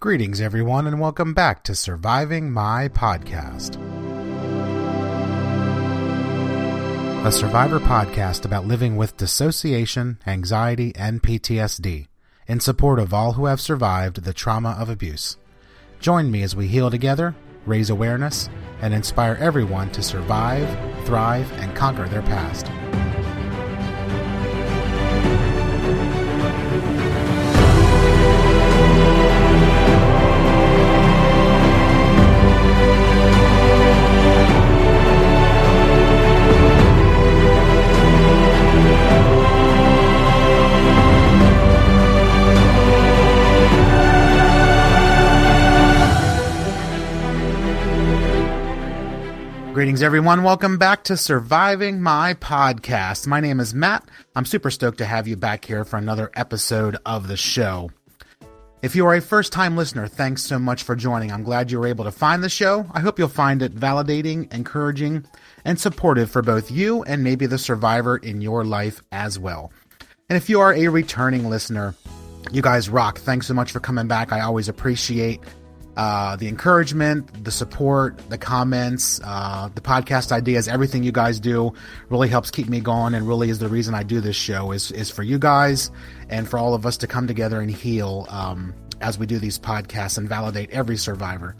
Greetings, everyone, and welcome back to Surviving My Past. A survivor podcast about living with dissociation, anxiety, and PTSD in support of all who have survived the trauma of abuse. Join me as we heal together, raise awareness, and inspire everyone to survive, thrive, and conquer their past. Greetings, everyone. Welcome back to Surviving My Past. My name is Matt. I'm super stoked to have you back here for another episode of the show. If you are a first time listener, thanks so much for joining. I'm glad you were able to find the show. I hope you'll find it validating, encouraging, and supportive for both you and maybe the survivor in your life as well. And if you are a returning listener, you guys rock. Thanks so much for coming back. I always appreciate uh, the encouragement, the support, the comments, uh, the podcast ideas, everything you guys do really helps keep me going and really is the reason I do this show is, is for you guys and for all of us to come together and heal um, as we do these podcasts and validate every survivor.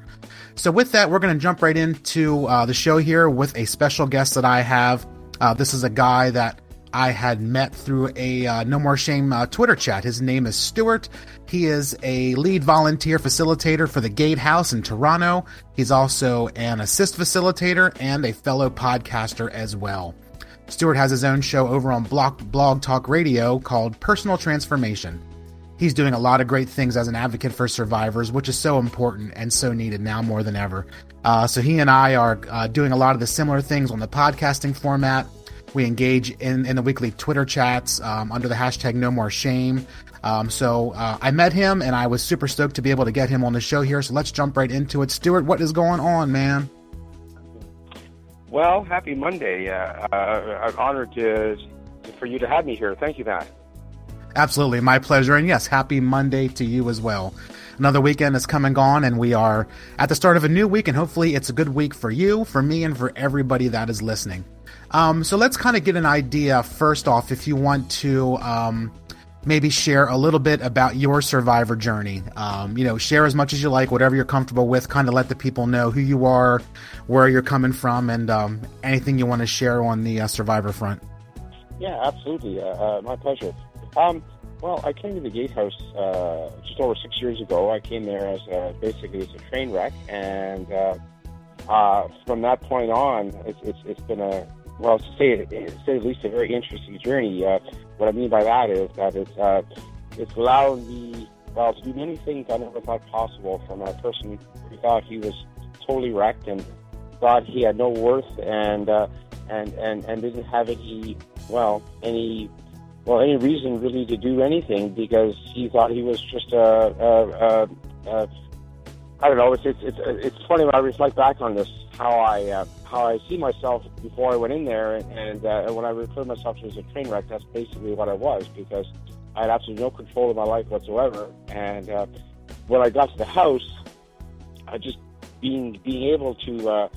So with that, we're going to jump right into uh, the show here with a special guest that I have. Uh, this is a guy that I had met through a uh, No More Shame uh, Twitter chat. His name is Stuart. He is a lead volunteer facilitator for the Gatehouse in Toronto. He's also an assist facilitator and a fellow podcaster as well. Stuart has his own show over on Blog, Blog Talk Radio called Personal Transformation. He's doing a lot of great things as an advocate for survivors, which is so important and so needed now more than ever. Uh, so he and I are uh, doing a lot of the similar things on the podcasting format. We engage in, in the weekly Twitter chats um, under the hashtag No More Shame. Um, so uh, I met him, and I was super stoked to be able to get him on the show here. So let's jump right into it. Stuart, what is going on, man? Well, happy Monday. Uh, uh, I'm honored to, for you to have me here. Thank you, Matt. Absolutely, my pleasure. And yes, happy Monday to you as well. Another weekend is come and gone, and we are at the start of a new week, and hopefully it's a good week for you, for me, and for everybody that is listening. Um, so let's kind of get an idea first off, if you want to um, maybe share a little bit about your survivor journey. Um, you know, share as much as you like, whatever you're comfortable with. Kind of let the people know who you are, where you're coming from, and um, anything you want to share on the uh, survivor front. Yeah, absolutely. Uh, uh, my pleasure. Um, well, I came to the Gatehouse uh, just over six years ago. I came there as a, basically as a train wreck, and uh, uh, from that point on, it's, it's, it's been a well, to say it, to say at least, a very interesting journey. Uh, what I mean by that is that it's uh, it's allowed me well to do many things I never thought possible from a person who thought he was totally wrecked and thought he had no worth and uh, and and and didn't have any well any well any reason really to do anything because he thought he was just a, a, a, a I don't know. It's it's it's, it's funny when I reflect back on this how I uh, how I see myself before I went in there, and, and uh, when I refer myself to as a train wreck, that's basically what I was because I had absolutely no control of my life whatsoever. And uh, when I got to the house, I just being being able to uh,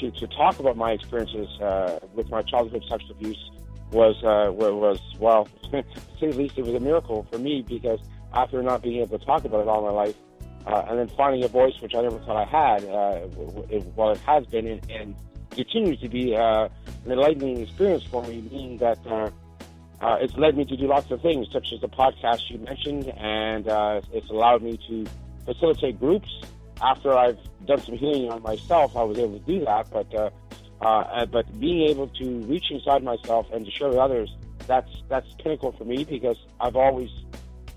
to to talk about my experiences uh, with my childhood sexual abuse was uh, was well, to say the least, it was a miracle for me because after not being able to talk about it all my life uh, and then finding a voice which I never thought I had. Uh, it, well, it has been and, and continues to be uh, an enlightening experience for me, meaning that uh, uh, it's led me to do lots of things, such as the podcast you mentioned, and uh, it's allowed me to facilitate groups. After I've done some healing on myself, I was able to do that, but uh, uh, but being able to reach inside myself and to share with others, that's that's pinnacle for me because I've always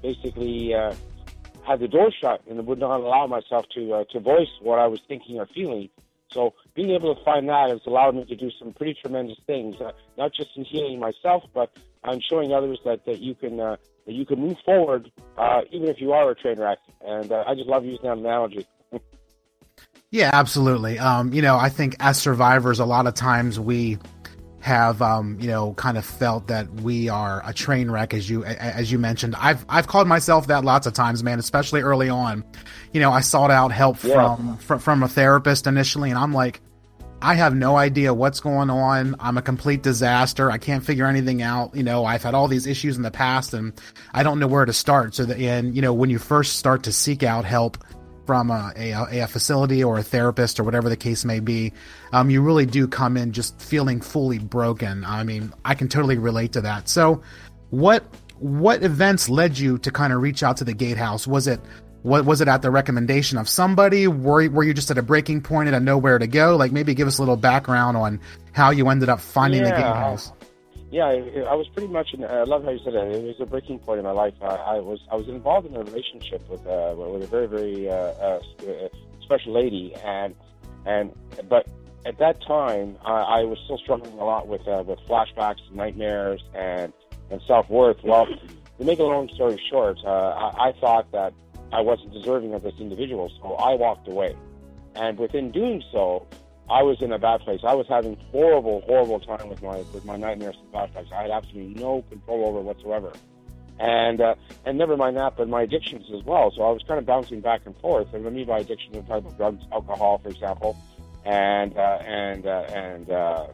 basically had the door shut and would not allow myself to to voice what I was thinking or feeling. So being able to find that has allowed me to do some pretty tremendous things, uh, not just in healing myself, but in showing others that, that you can uh, that you can move forward uh, even if you are a train wreck. And uh, I just love using that analogy. yeah, absolutely. Um, you know, I think as survivors, a lot of times we have um, you know kind of felt that we are a train wreck as you as you mentioned i've i've called myself that lots of times man especially early on you know i sought out help yeah. from, from from a therapist initially and i'm like I have no idea what's going on. I'm a complete disaster. I can't figure anything out. You know, I've had all these issues in the past and I don't know where to start. So, that, and, you know, when you first start to seek out help, from a, a, a, facility or a therapist or whatever the case may be, um, you really do come in just feeling fully broken. I mean, I can totally relate to that. So, what what events led you to kind of reach out to the Gatehouse? Was it what was it at the recommendation of somebody? Were were you just at a breaking point and a nowhere to go? Like maybe give us a little background on how you ended up finding yeah. the Gatehouse yeah, I, I was pretty much. In, I love how you said it. It was a breaking point in my life. I, I was I was involved in a relationship with uh, with a very very uh, uh, uh, special lady, and and but at that time I, I was still struggling a lot with uh, with flashbacks, nightmares, and and self worth. Well, to make a long story short, uh, I, I thought that I wasn't deserving of this individual, so I walked away. And within doing so, I was in a bad place. I was having horrible, horrible time with my with my nightmares and flashbacks. I had absolutely no control over whatsoever, and uh, and never mind that, but my addictions as well. So I was kind of bouncing back and forth. And I mean by addiction, I'm talking about drugs, alcohol, for example, and uh, and uh, and uh,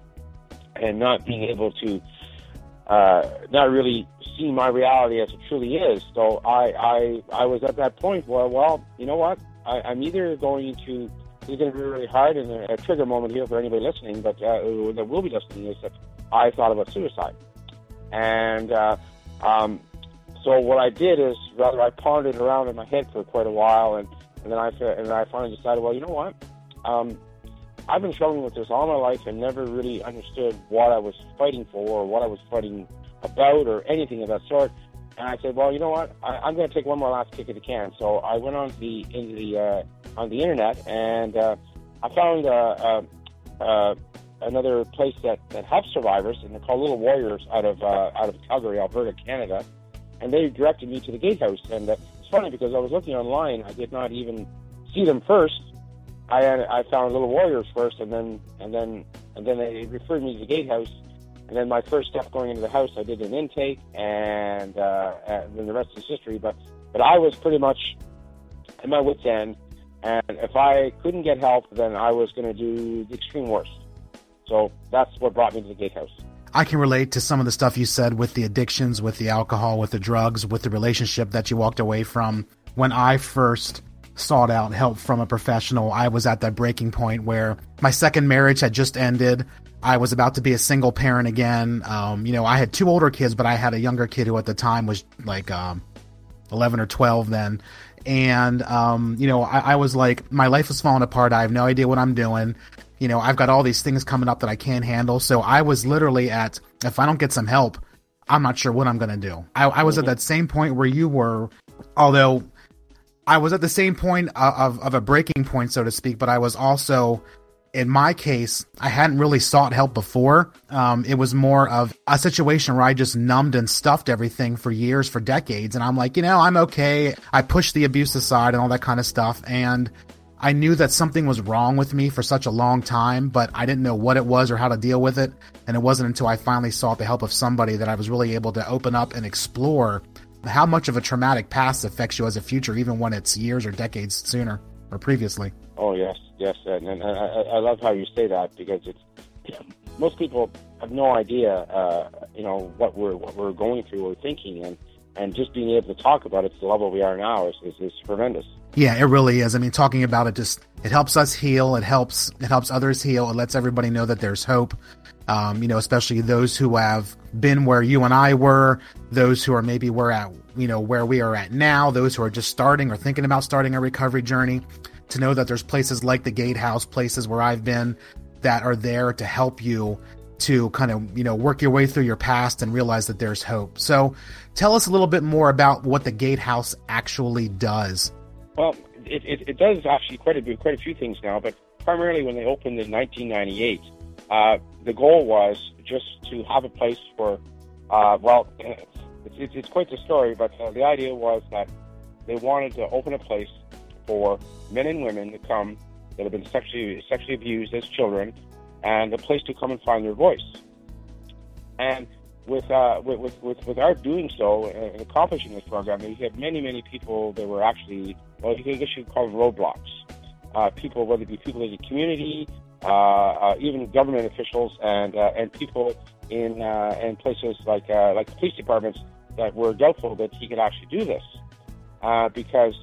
and not being able to uh, not really see my reality as it truly is. So I I I was at that point where well, you know what, I, I'm either going to is going to be really hard and a, a trigger moment here for anybody listening, but uh, that will be listening is that I thought about suicide. And uh, um, so what I did is rather I pondered around in my head for quite a while, and, and then I and I finally decided, well, you know what? Um, I've been struggling with this all my life and never really understood what I was fighting for or what I was fighting about or anything of that sort. And I said, well, you know what? I, am going to take one more last kick at the can. So I went on the into the uh, on the internet and uh, I found uh, uh, uh, another place that, that helps survivors, and they're called Little Warriors out of uh, out of Calgary, Alberta, Canada. And they directed me to the Gatehouse. And it's funny because I was looking online, I did not even see them first. I I found Little Warriors first, and then and then and then they referred me to the Gatehouse and then my first step going into the house, I did an intake, and, uh, and then the rest is history. But but I was pretty much at my wits' end, and if I couldn't get help, then I was going to do the extreme worst. So that's what brought me to the gatehouse. I can relate to some of the stuff you said with the addictions, with the alcohol, with the drugs, with the relationship that you walked away from. When I first sought out help from a professional, I was at that breaking point where my second marriage had just ended. I was about to be a single parent again. Um, you know, I had two older kids, but I had a younger kid who at the time was like um, 11 or 12 then. And, um, you know, I, I was like, my life is falling apart. I have no idea what I'm doing. You know, I've got all these things coming up that I can't handle. So I was literally at, if I don't get some help, I'm not sure what I'm going to do. I, I was at that same point where you were, although I was at the same point of, of a breaking point, so to speak, but I was also in my case, I hadn't really sought help before. Um, it was more of a situation where I just numbed and stuffed everything for years, for decades. And I'm like, you know, I'm okay. I pushed the abuse aside and all that kind of stuff. And I knew that something was wrong with me for such a long time, but I didn't know what it was or how to deal with it. And it wasn't until I finally sought the help of somebody that I was really able to open up and explore how much of a traumatic past affects you as a future, even when it's years or decades sooner or previously. Oh yes, yes, and, and, I, I love how you say that because it's most people have no idea, uh, you know, what we're what we're going through or thinking, and and just being able to talk about it to the level we are now is, is, is tremendous. Yeah, it really is. I mean, talking about it just it helps us heal. It helps it helps others heal. It lets everybody know that there's hope. Um, you know, especially those who have been where you and I were, those who are maybe where at you know where we are at now, those who are just starting or thinking about starting a recovery journey to know that there's places like the Gatehouse, places where I've been that are there to help you to kind of you know work your way through your past and realize that there's hope. So, tell us a little bit more about what the Gatehouse actually does. Well, it, it, it does actually quite a quite a few things now, but primarily when they opened in 1998, uh, the goal was just to have a place for. Uh, well, it's, it's, it's, quite the story, but uh, the idea was that they wanted to open a place for men and women to come that have been sexually sexually abused as children, and a place to come and find their voice. And with, uh, with, with, with, our doing so and accomplishing this program, we had many, many people that were actually, well, you guess you could call them roadblocks. Uh, people, whether it be people in the community, uh, uh, even government officials, and uh, and people in uh, in places like like police departments that were doubtful that he could actually do this, because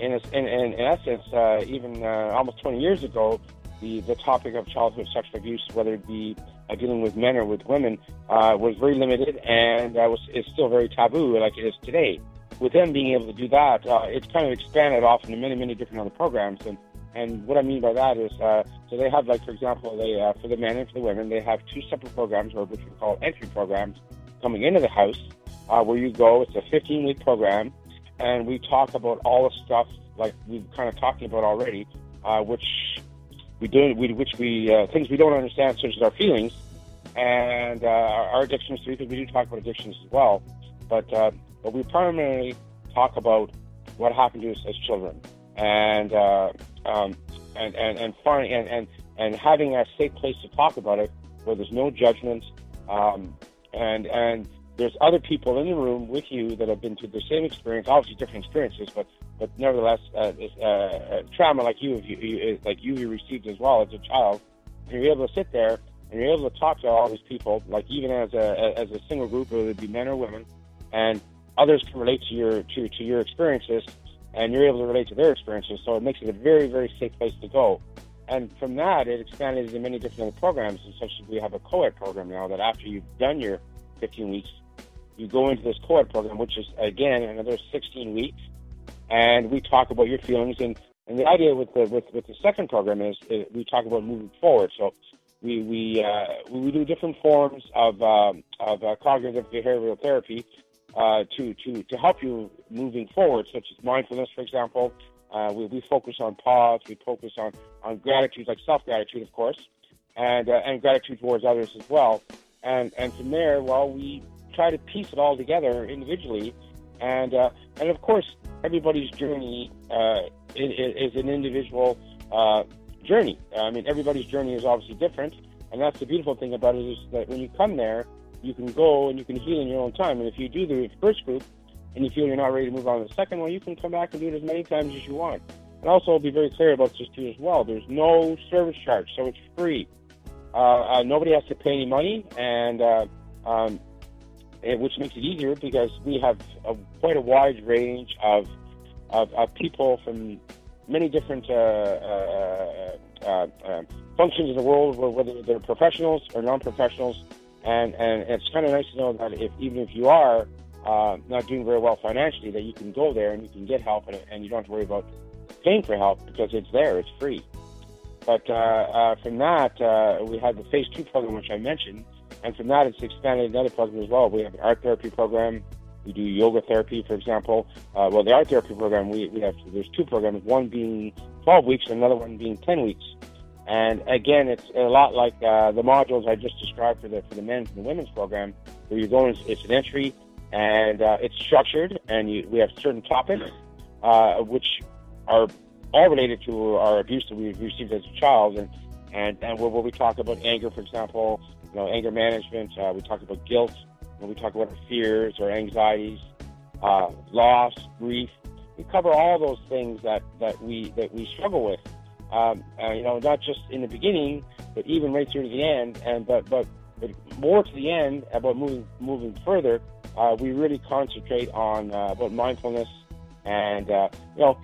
in, in, in, in essence, uh, even uh, almost 20 years ago, the, the topic of childhood sexual abuse, whether it be uh, dealing with men or with women, uh, was very limited and uh, was is still very taboo, like it is today. With them being able to do that, uh, it's kind of expanded off into many, many different other programs. And and what I mean by that is, uh, so they have, like for example, they uh, for the men and for the women, they have two separate programs, or which we call entry programs, coming into the house, uh, where you go. It's a 15 week program, and we talk about all the stuff like we've kind of talking about already, uh, which we do, we, which we uh, things we don't understand, such as our feelings and uh, our addictions too, because we do talk about addictions as well. But uh, but we primarily talk about what happened to us as children, and uh, um, and and and, and and and having a safe place to talk about it, where there's no judgment, um, and and there's other people in the room with you that have been through the same experience, obviously different experiences, but but nevertheless, uh, uh, trauma like you, you, you like you received as well as a child, and you're able to sit there and you're able to talk to all these people, like even as a as a single group, whether it be men or women, and others can relate to your to to your experiences, and you're able to relate to their experiences. So it makes it a very very safe place to go. And from that, it expanded into many different programs, and such as we have a co-ed program now that after you've done your 15 weeks, you go into this co-ed program, which is again another 16 weeks, and we talk about your feelings. And, and the idea with the with, with the second program is, is we talk about moving forward. So we we uh, we do different forms of um, of uh, cognitive behavioral therapy uh, to to to help you moving forward, such as mindfulness, for example. Uh, we, we focus on pause. We focus on on gratitude, like self gratitude, of course, and uh, and gratitude towards others as well. And and from there, well, we try to piece it all together individually, and uh, and of course, everybody's journey uh, is, is an individual uh, journey. I mean, everybody's journey is obviously different, and that's the beautiful thing about it is that when you come there, you can go and you can heal in your own time. And if you do the first group and you feel you're not ready to move on to the second one, you can come back and do it as many times as you want. And also, I'll be very clear about this too as well. There's no service charge, so it's free. Uh, uh, nobody has to pay any money, and uh, um, which makes it easier because we have a, quite a wide range of, of, of people from many different uh, uh, uh, uh, functions in the world, whether they're professionals or non-professionals, and and it's kind of nice to know that if even if you are uh, not doing very well financially, that you can go there and you can get help, and, and you don't have to worry about paying for help because it's there, it's free. But uh, uh, from that, uh, we had the Phase Two program, which I mentioned, and from that, it's expanded another program as well. We have an art therapy program. We do yoga therapy, for example. Uh, well, the art therapy program, we, we have there's two programs, one being 12 weeks and another one being 10 weeks. And again, it's a lot like uh, the modules I just described for the for the men's and the women's program, where you go, it's, it's an entry, and uh, it's structured, and you, we have certain topics, uh, which are all related to our abuse that we've received as a child, and and and where, where we talk about anger, for example, you know, anger management. Uh, we talk about guilt. When we talk about our fears or anxieties, uh, loss, grief, we cover all those things that, that we that we struggle with. Um, uh, you know, not just in the beginning, but even right through to the end. And but but but more to the end about moving moving further, uh, we really concentrate on uh, about mindfulness. And uh, you know,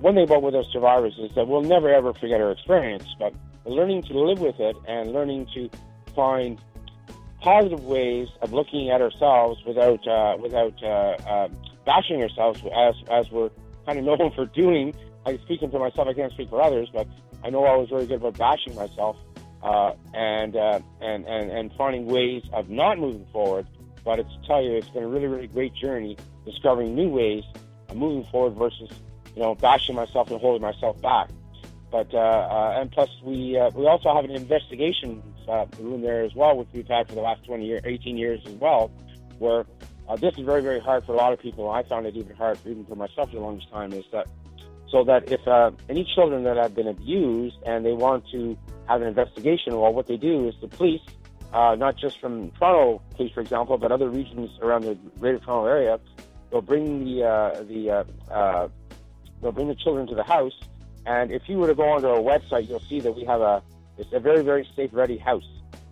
one thing about with our survivors is that we'll never ever forget our experience, but learning to live with it and learning to find positive ways of looking at ourselves without uh, without uh, uh, bashing ourselves as as we're kind of known for doing. I speaking for myself, I can't speak for others, but I know I was very good about bashing myself uh, and, uh, and and and finding ways of not moving forward. But it's to tell you, it's been a really really great journey discovering new ways of moving forward versus you know bashing myself and holding myself back. But uh, uh, and plus we uh, we also have an investigation uh, room there as well, which we've had for the last 20 years, 18 years as well, where uh, this is very very hard for a lot of people. I found it even hard even for myself for the longest time. Is that so that if uh, any children that have been abused and they want to have an investigation, well, what they do is the police uh, not just from Toronto Police, for example, but other regions around the Greater Toronto area. They'll bring the uh, the uh, uh, they'll bring the children to the house, and if you were to go onto our website, you'll see that we have a it's a very very safe ready house,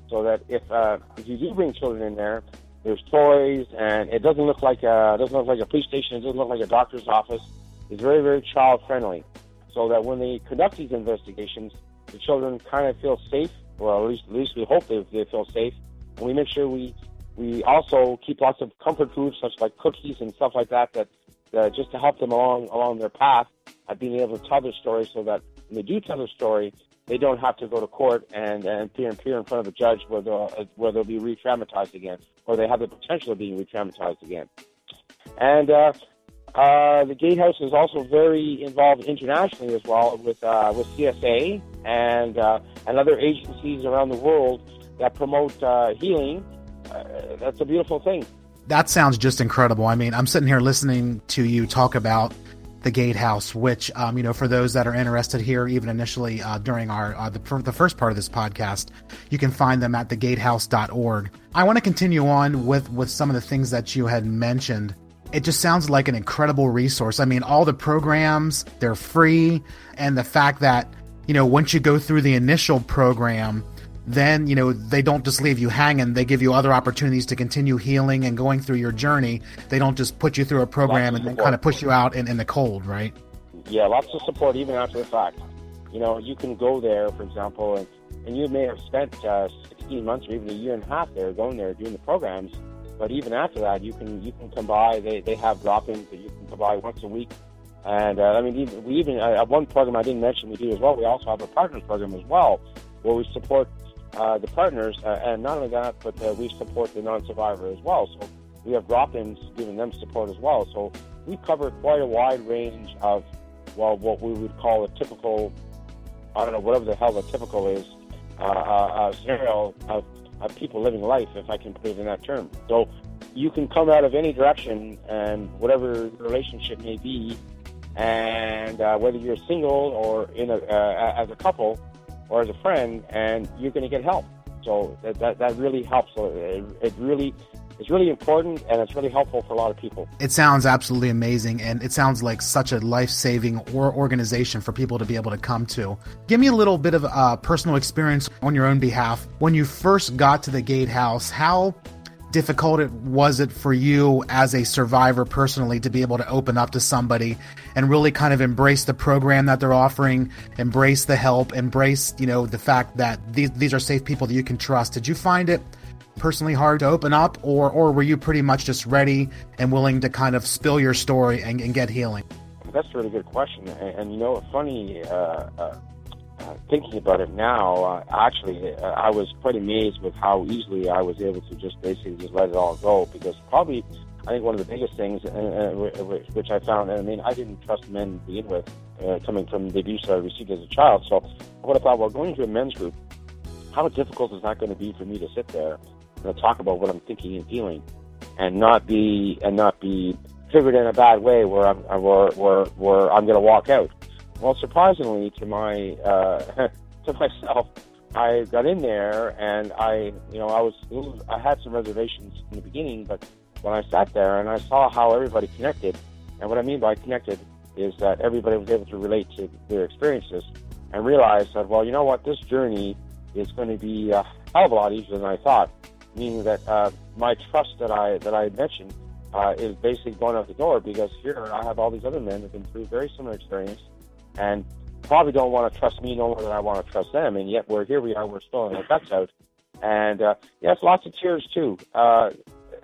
so that if uh, if you do bring children in there, there's toys, and it doesn't look like a doesn't look like a police station. It doesn't look like a doctor's office. It's very very child friendly, so that when they conduct these investigations, the children kind of feel safe well, at least at least we hope they, they feel safe. And we make sure we we also keep lots of comfort foods, such like cookies and stuff like that, that uh, just to help them along along their path of being able to tell their story, so that when they do tell their story, they don't have to go to court and and appear, in front of a judge where they'll where they'll be re-traumatized again, or they have the potential of being re-traumatized again. And uh, uh, the Gatehouse is also very involved internationally as well with uh, with CSA and uh, and other agencies around the world that promote uh, healing. Uh, that's a beautiful thing. That sounds just incredible. I mean, I'm sitting here listening to you talk about the Gatehouse, which um, you know, for those that are interested here, even initially uh, during our uh, the, the first part of this podcast, you can find them at thegatehouse.org. I want to continue on with with some of the things that you had mentioned it just sounds like an incredible resource. I mean, all the programs, they're free. And the fact that, you know, once you go through the initial program, then, you know, they don't just leave you hanging. They give you other opportunities to continue healing and going through your journey. They don't just put you through a program and then kind of push you out in, in the cold, right? Yeah, lots of support even after the fact. You know, you can go there, for example, and, and you may have spent uh, 16 months or even a year and a half there going there doing the programs but even after that, you can you can come by. They they have drop-ins that you can come by once a week. And uh, I mean, even, we even uh, one program I didn't mention we do as well. We also have a partners program as well, where we support uh, the partners, uh, and not only that, but uh, we support the non-survivor as well. So we have drop-ins giving them support as well. So we cover quite a wide range of well, what we would call a typical, I don't know, whatever the hell the typical is, uh, uh, scenario of of people living life, if I can put it in that term. So you can come out of any direction and whatever relationship may be, and uh, whether you're single or in a, uh, as a couple or as a friend, and you're going to get help. So that, that, that really helps. So it, it really it's really important and it's really helpful for a lot of people. It sounds absolutely amazing and it sounds like such a life saving or organization for people to be able to come to. Give me a little bit of a personal experience on your own behalf. When you first got to the gatehouse, how difficult it was it for you as a survivor personally to be able to open up to somebody and really kind of embrace the program that they're offering embrace the help embrace you know the fact that these, these are safe people that you can trust did you find it personally hard to open up, or or were you pretty much just ready and willing to kind of spill your story and, and get healing? That's a really good question, and, and you know, a funny. Uh, uh, uh, thinking about it now, uh, actually, uh, I was quite amazed with how easily I was able to just basically just let it all go. Because probably, I think one of the biggest things, uh, uh which I found, I mean, I didn't trust men to begin with, coming from the abuse I received as a child. So, what I thought, well, going to a men's group, how difficult is that going to be for me to sit there know, talk about what I'm thinking and feeling, and not be and not be triggered in a bad way where I'm where where, where I'm going to walk out. Well, surprisingly to my uh, to myself, I got in there and I you know I was I had some reservations in the beginning, but when I sat there and I saw how everybody connected, and what I mean by connected is that everybody was able to relate to their experiences and realized that well you know what this journey is going to be a hell of a lot easier than I thought meaning that uh, my trust that I that I mentioned uh, is basically going out the door because here I have all these other men who've been through very similar experience and probably don't want to trust me no more than I want to trust them, and yet we're here. We are. We're spilling our guts out, and uh, yes, lots of tears too, uh,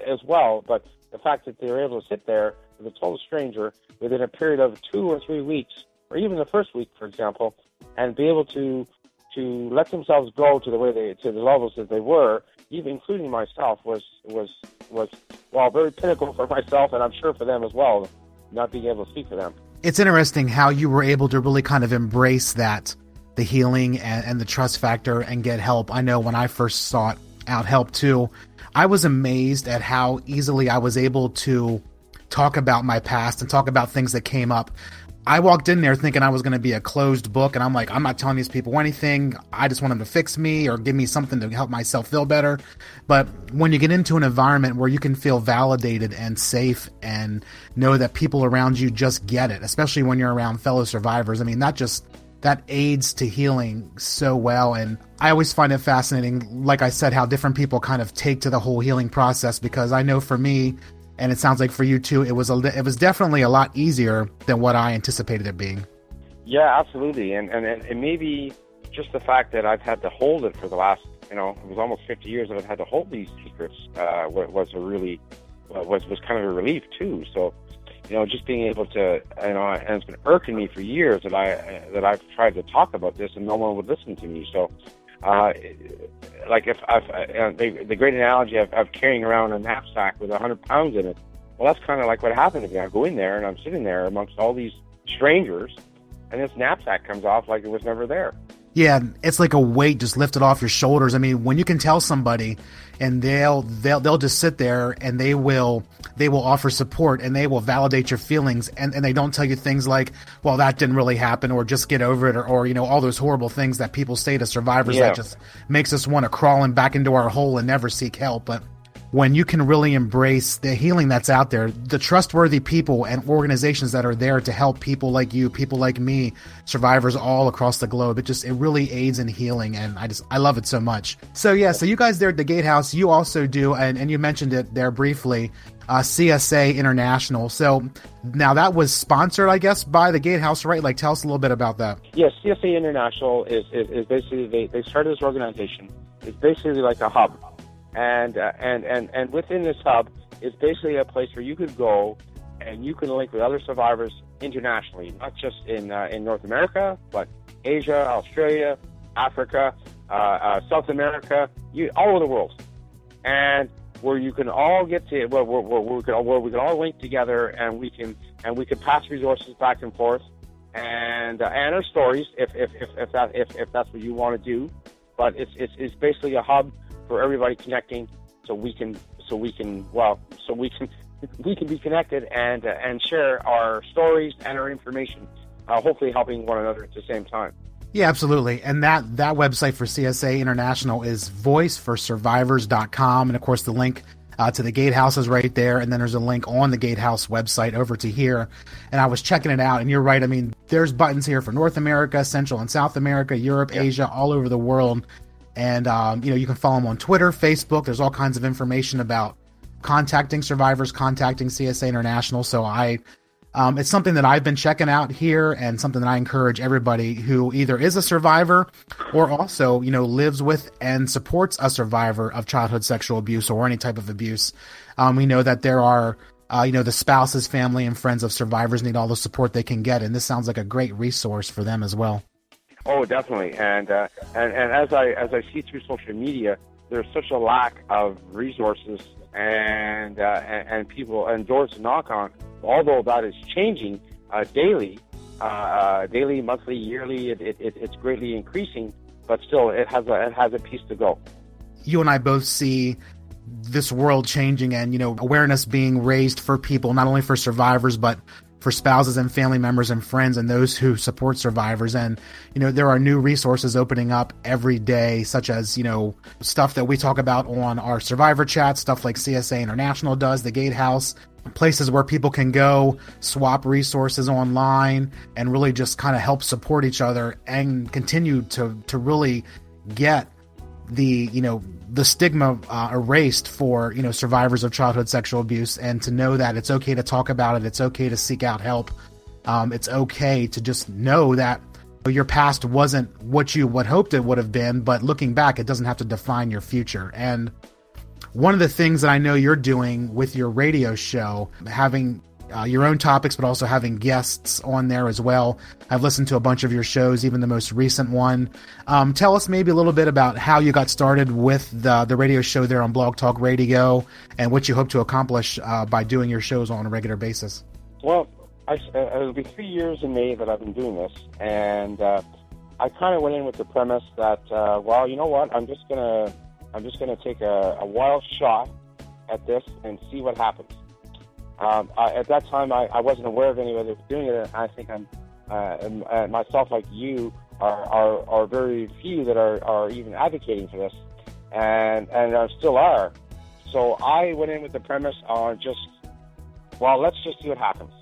as well. But the fact that they're able to sit there with a total stranger within a period of two or three weeks, or even the first week, for example, and be able to to let themselves go to the way they to the levels that they were, even including myself, was was was well very pinnacle for myself, and I'm sure for them as well, not being able to speak for them. It's interesting how you were able to really kind of embrace that, the healing and, and the trust factor, and get help. I know when I first sought out help too, I was amazed at how easily I was able to talk about my past and talk about things that came up I walked in there thinking I was going to be a closed book, and I'm like, I'm not telling these people anything. I just want them to fix me or give me something to help myself feel better. But when you get into an environment where you can feel validated and safe and know that people around you just get it, especially when you're around fellow survivors, I mean, that just that aids to healing so well. And I always find it fascinating, like I said, how different people kind of take to the whole healing process because I know for me, and it sounds like for you too, it was a, it was definitely a lot easier than what I anticipated it being. Yeah, absolutely, and and and maybe just the fact that I've had to hold it for the last, you know, it was almost 50 years that I've had to hold these secrets uh, was a really was was kind of a relief too. So, you know, just being able to, you know, and it's been irking me for years that I that I've tried to talk about this and no one would listen to me. So, uh, like if I've, uh, the, the great analogy of, of carrying around a knapsack with a hundred pounds in it. Well, that's kind of like what happened to me. I go in there and I'm sitting there amongst all these strangers, and this knapsack comes off like it was never there. Yeah, it's like a weight just lifted off your shoulders. I mean, when you can tell somebody and they'll they'll they'll just sit there and they will they will offer support and they will validate your feelings and, and they don't tell you things like, well, that didn't really happen or just get over it or, or you know, all those horrible things that people say to survivors yeah. that just makes us want to crawl in back into our hole and never seek help. But when you can really embrace the healing that's out there, the trustworthy people and organizations that are there to help people like you, people like me, survivors all across the globe. It just it really aids in healing, and I just I love it so much. So yeah, so you guys there at the Gatehouse, you also do, and, and you mentioned it there briefly, uh, CSA International. So now that was sponsored, I guess, by the Gatehouse, right? Like, tell us a little bit about that. Yes, CSA International is, is, is basically they, they started this organization. It's basically like a hub and uh, and and and within this hub is basically a place where you could go and you can link with other survivors internationally, not just in uh, in North America, but Asia, Australia, Africa, uh, uh, South America, you, all over the world, and where you can all get to where, where, where, we can, where we can all link together and we can and we can pass resources back and forth and uh, and our stories if if, if, if that if, if that's what you want to do, but it's it's, it's basically a hub for everybody connecting, so we can so we can well so we can we can be connected and uh, and share our stories and our information, uh, hopefully helping one another at the same time. Yeah, absolutely. And that that website for CSA International is voiceforsurvivors.com and of course the link uh, to the gatehouse is right there. And then there's a link on the gatehouse website over to here. And i was checking it out. And you're right. I mean there's buttons here for north america central and south america europe asia all over the world and, um, you know, you can follow them on Twitter, Facebook. There's all kinds of information about contacting survivors, contacting CSA International. So I, um, it's something that I've been checking out here and something that I encourage everybody who either is a survivor or also, you know, lives with and supports a survivor of childhood sexual abuse or any type of abuse. Um, we know that there are, uh, you know, the spouses, family, and friends of survivors need all the support they can get. And this sounds like a great resource for them as well. Oh, definitely. And uh, and and as I as I see through social media, there's such a lack of resources and uh, and, and, people and doors to knock on. Although that is changing uh, daily, uh, uh, daily, monthly, yearly, it, it, it's greatly increasing. But still, it has a it has a piece to go. You and I both see this world changing and you know awareness being raised for people not only for survivors but for spouses and family members and friends and those who support survivors. And, you know, there are new resources opening up every day, such as, you know, stuff that we talk about on our survivor chat, stuff like CSA International does, the Gatehouse, places where people can go swap resources online and really just kind of help support each other and continue to, to really get the you know the stigma uh, erased for you know survivors of childhood sexual abuse and to know that it's okay to talk about it it's okay to seek out help um, it's okay to just know that your past wasn't what you would hoped it would have been but looking back it doesn't have to define your future. And one of the things that i know you're doing with your radio show having uh, your own topics, but also having guests on there as well. I've listened to a bunch of your shows, even the most recent one. Um, tell us maybe a little bit about how you got started with the, the radio show there on Blog Talk Radio and what you hope to accomplish uh, by doing your shows on a regular basis. Well, I, uh, it'll be three years in May that I've been doing this, and uh, I kind of went in with the premise that, uh, well, you know what, I'm just gonna, I'm just gonna take a, a wild shot at this and see what happens Um, I, at that time, I, I wasn't aware of anybody that was doing it. And I think I'm uh, and myself, like you, are, are, are very few that are, are even advocating for this, and and uh, still are. So I went in with the premise on just, well, let's just see what happens.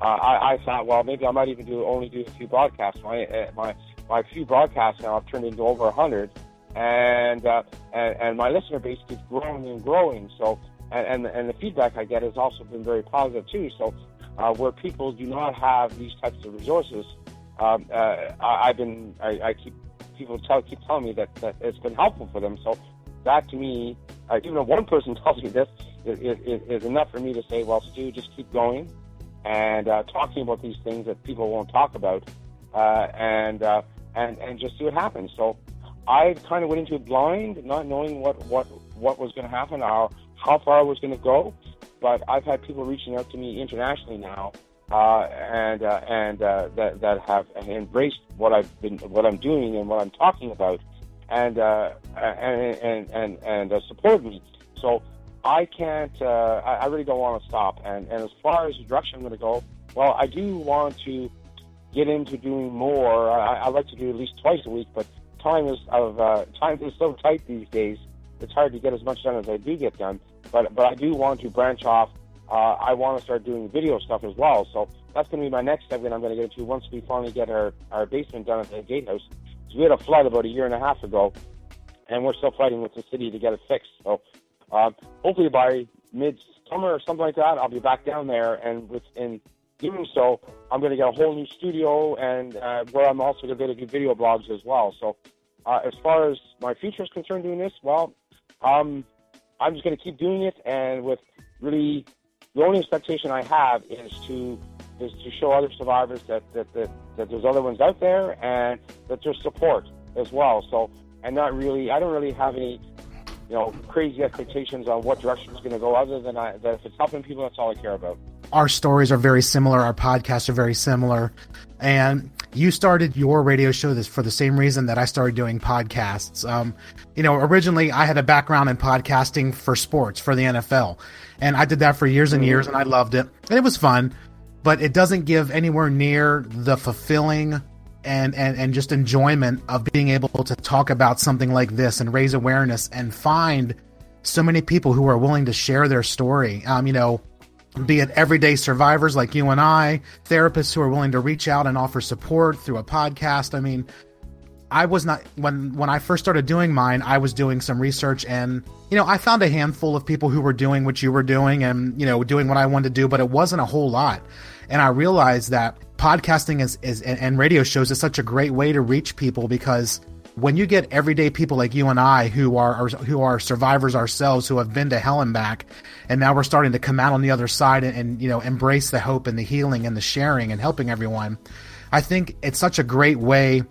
Uh, I, I thought, well, maybe I might even do only do a few broadcasts. My uh, my my few broadcasts now have turned into over a hundred, and, uh, and and my listener base keeps growing and growing. So and, and the feedback I get has also been very positive too. So uh, where people do not have these types of resources, um, uh, I, I've been I, I keep people tell keep telling me that, that it's been helpful for them. So that to me, uh, even if one person tells me this, is, enough for me to say, well, Stu, just keep going and uh, talking about these things that people won't talk about, uh, and uh, and and just see what happens. So I kind of went into it blind, not knowing what what what was going to happen, how far I was going to go. But I've had people reaching out to me internationally now, uh, and uh, and uh, that that have embraced what I've been, what I'm doing, and what I'm talking about, and uh, and and and, and uh, support me. So I can't. Uh, I, really don't want to stop. And and as far as the direction I'm going to go, well, I do want to get into doing more. I, I like to do at least twice a week, but time is of uh, time is so tight these days. It's hard to get as much done as I do get done. But but I do want to branch off. Uh, I want to start doing video stuff as well. So that's going to be my next that I'm going to get into once we finally get our, our basement done at the gatehouse. So we had a flood about a year and a half ago, and we're still fighting with the city to get it fixed. So um, hopefully by mid-summer or something like that, I'll be back down there, and within doing so, I'm going to get a whole new studio, and uh, where I'm also going to be able to do video blogs as well. So uh, as far as my future is concerned doing this, well, um, I'm just going to keep doing it, and with really the only expectation I have is to is to show other survivors that that, that, that there's other ones out there and that there's support as well. So, and not really, I don't really have any, you know, crazy expectations on what direction it's going to go. Other than I, that if it's helping people, that's all I care about. Our stories are very similar. Our podcasts are very similar, and you started your radio show this for the same reason that I started doing podcasts. Um, you know, originally I had a background in podcasting for sports for the NFL, and I did that for years and years, and I loved it, and it was fun. But it doesn't give anywhere near the fulfilling and, and and just enjoyment of being able to talk about something like this and raise awareness and find so many people who are willing to share their story. Um, you know, be it everyday survivors like you and I, therapists who are willing to reach out and offer support through a podcast. I mean, I was not when when I first started doing mine, I was doing some research and you know, I found a handful of people who were doing what you were doing and you know, doing what I wanted to do, but it wasn't a whole lot. And I realized that podcasting is, is and, and radio shows is such a great way to reach people because when you get everyday people like you and I who are, who are survivors ourselves who have been to hell and back and now we're starting to come out on the other side and, and, you know embrace the hope and the healing and the sharing and helping everyone I think it's such a great way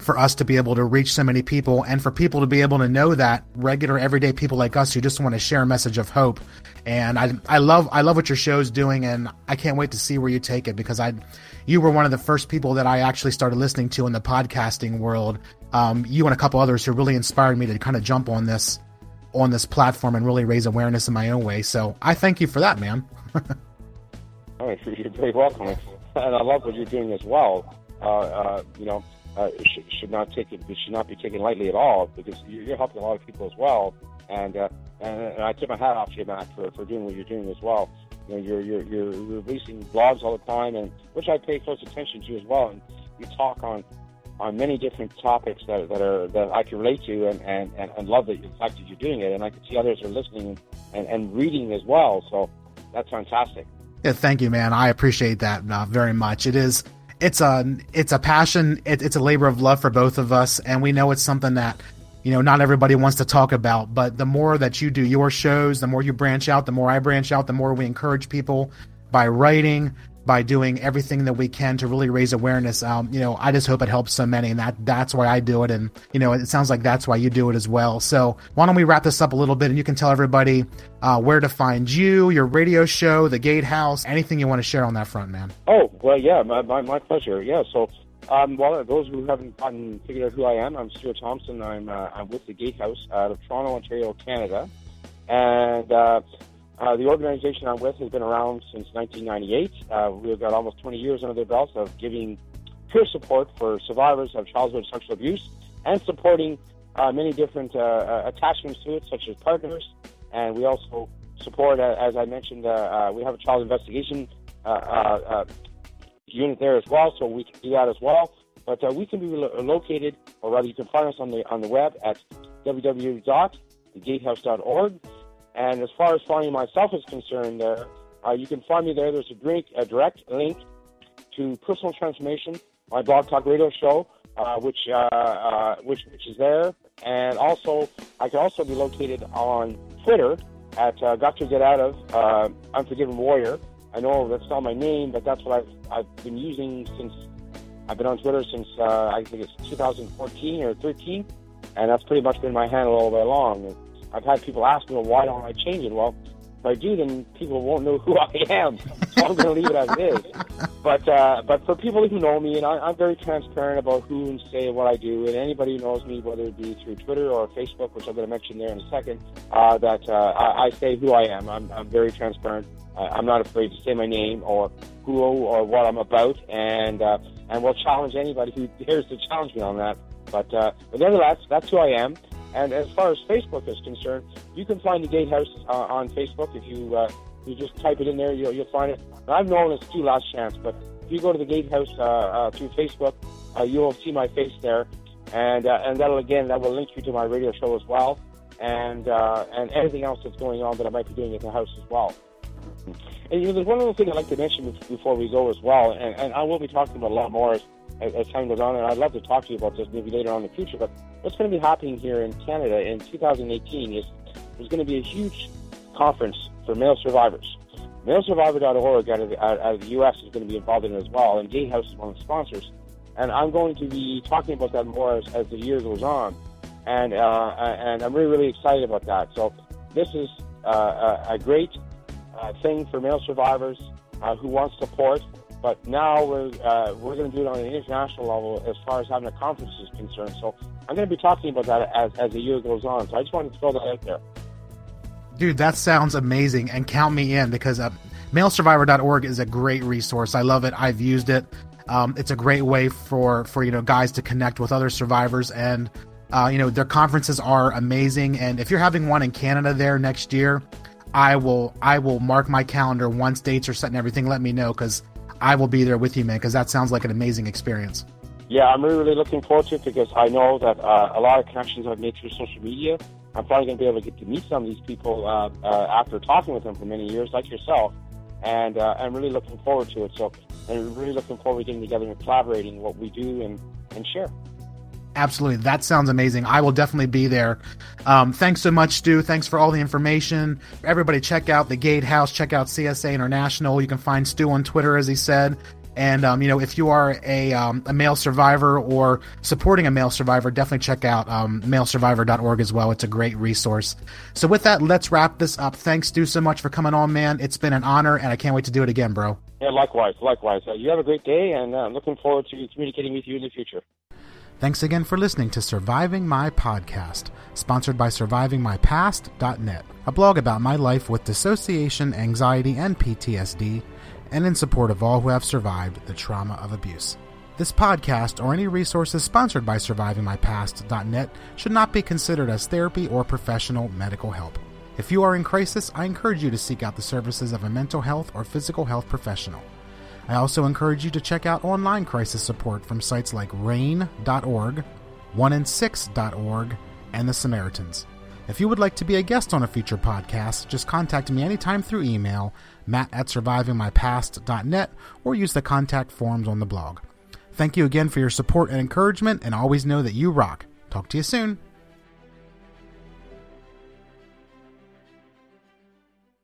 for us to be able to reach so many people and for people to be able to know that regular everyday people like us who just want to share a message of hope. And I, I love I love what your show's doing and I can't wait to see where you take it because I you were one of the first people that I actually started listening to in the podcasting world um, you and a couple others who really inspired me to kind of jump on this on this platform and really raise awareness in my own way so I thank you for that man you're very welcome and I love what you're doing as well uh, uh, you know uh, should, should not take it. It should not be taken lightly at all because you're helping a lot of people as well. And uh, and, and I tip my hat off to you, Matt, for, for doing what you're doing as well. You know, you're, you're you're releasing blogs all the time, and which I pay close attention to as well. And you talk on on many different topics that, that are that I can relate to, and, and, and, and love the fact that you're doing it. And I can see others are listening and, and reading as well. So that's fantastic. Yeah, thank you, man. I appreciate that uh, very much. It is it's a it's a passion. It, it's a labor of love for both of us, and we know it's something that you know not everybody wants to talk about. But the more that you do your shows, the more you branch out, the more I branch out, the more we encourage people by writing, by doing everything that we can to really raise awareness. Um, you know, I just hope it helps so many, and that that's why I do it. And you know, it sounds like that's why you do it as well. So why don't we wrap this up a little bit, and you can tell everybody uh, where to find you, your radio show, the Gatehouse, anything you want to share on that front, man. Oh well, yeah, my my, my pleasure. Yeah, so. Um, well, those who haven't gotten figured out who I am, I'm Stuart Thompson. I'm uh, I'm with the Gatehouse out of Toronto, Ontario, Canada, and uh, Uh, the organization I'm with has been around since 1998. Uh, we've got almost 20 years under their belts of giving peer support for survivors of childhood sexual abuse and supporting uh, many different uh, attachments to it, such as partners. And we also support, as I mentioned, we have a child investigation unit there as well, so we can do that as well. But we can be located, or rather, you can find us on the on the web at www.thegatehouse.org. And as far as finding myself is concerned, there uh, you can find me there. There's a, drink, a direct link to personal transformation, my blog talk radio show, uh, which uh, uh, which which is there, and also I can also be located on Twitter at uh, Got to Get Out of uh, Unforgiven Warrior. I know that's not my name, but that's what I've I've been using since I've been on Twitter since uh, I think it's 2014 or 13, and that's pretty much been my handle all the day long. I've had people ask me, well, why don't I change it? Well, if I do, then people won't know who I am. So I'm going to leave it as is. But uh, but for people who know me, and I, I'm very transparent about who and say what I do, and anybody who knows me, whether it be through Twitter or Facebook, which I'm going to mention there in a second, uh, that uh, I, I say who I am. I'm, I'm very transparent. I'm not afraid to say my name or who or what I'm about, and uh, and will challenge anybody who dares to challenge me on that. But uh, but nevertheless, that's who I am. And as far as Facebook is concerned, you can find the Gatehouse uh, on Facebook. If you uh, you just type it in there, you'll, you'll find it. I'm known as Two Last Chance, but if you go to the Gatehouse uh, uh, through Facebook, uh, you'll see my face there, and uh, and that'll again that will link you to my radio show as well, and and anything else that's going on that I might be doing at the house as well. And you know, there's one other thing I'd like to mention before we go as well, and, and I will be talking about a lot more as, as time goes on, and I'd love to talk to you about this maybe later on in the future. But what's going to be happening here in Canada in 2018 is there's going to be a huge conference for male survivors. MaleSurvivor.org out of, the, out of the U.S. is going to be involved in it as well, and Gatehouse is one of the sponsors. And I'm going to be talking about that more as, as the year goes on, and uh, and I'm really really excited about that. So this is uh, a, great uh, thing for male survivors uh, who want support. But now we're uh, we're going to do it on an international level as far as having a conference is concerned. So I'm going to be talking about that as, as the year goes on. So I just wanted to throw that out there. Dude, that sounds amazing, and count me in because uh, MaleSurvivor.org is a great resource. I love it. I've used it. Um, it's a great way for for you know guys to connect with other survivors, and uh, you know their conferences are amazing. And if you're having one in Canada there next year, I will I will mark my calendar once dates are set and everything. Let me know because I will be there with you, man. Because that sounds like an amazing experience. Yeah, I'm really, really looking forward to it because I know that uh, a lot of connections I've made through social media. I'm probably going to be able to get to meet some of these people uh, uh, after talking with them for many years, like yourself. And uh, I'm really looking forward to it. So I'm really looking forward to getting together and collaborating what we do and, and share. Absolutely. That sounds amazing. I will definitely be there. Um, thanks so much, Stu. Thanks for all the information. Everybody, check out the Gatehouse. Check out CSA International. You can find Stu on Twitter, as he said. And um, you know, if you are a, um, a male survivor or supporting a male survivor, definitely check out um, malesurvivor.org as well. It's a great resource. So with that, let's wrap this up. Thanks, Stu, so much for coming on, man. It's been an honor, and I can't wait to do it again, bro. Yeah, likewise, likewise. Uh, you have a great day, and uh, I'm looking forward to communicating with you in the future. Thanks again for listening to Surviving My Podcast, sponsored by SurvivingMyPast.net, a blog about my life with dissociation, anxiety, and PTSD, and in support of all who have survived the trauma of abuse. This podcast or any resources sponsored by SurvivingMyPast.net should not be considered as therapy or professional medical help. If you are in crisis, I encourage you to seek out the services of a mental health or physical health professional. I also encourage you to check out online crisis support from sites like RAINN.org, 1in6.org, and The Samaritans. If you would like to be a guest on a future podcast, just contact me anytime through email, matt at survivingmypast.net, or use the contact forms on the blog. Thank you again for your support and encouragement, and always know that you rock. Talk to you soon.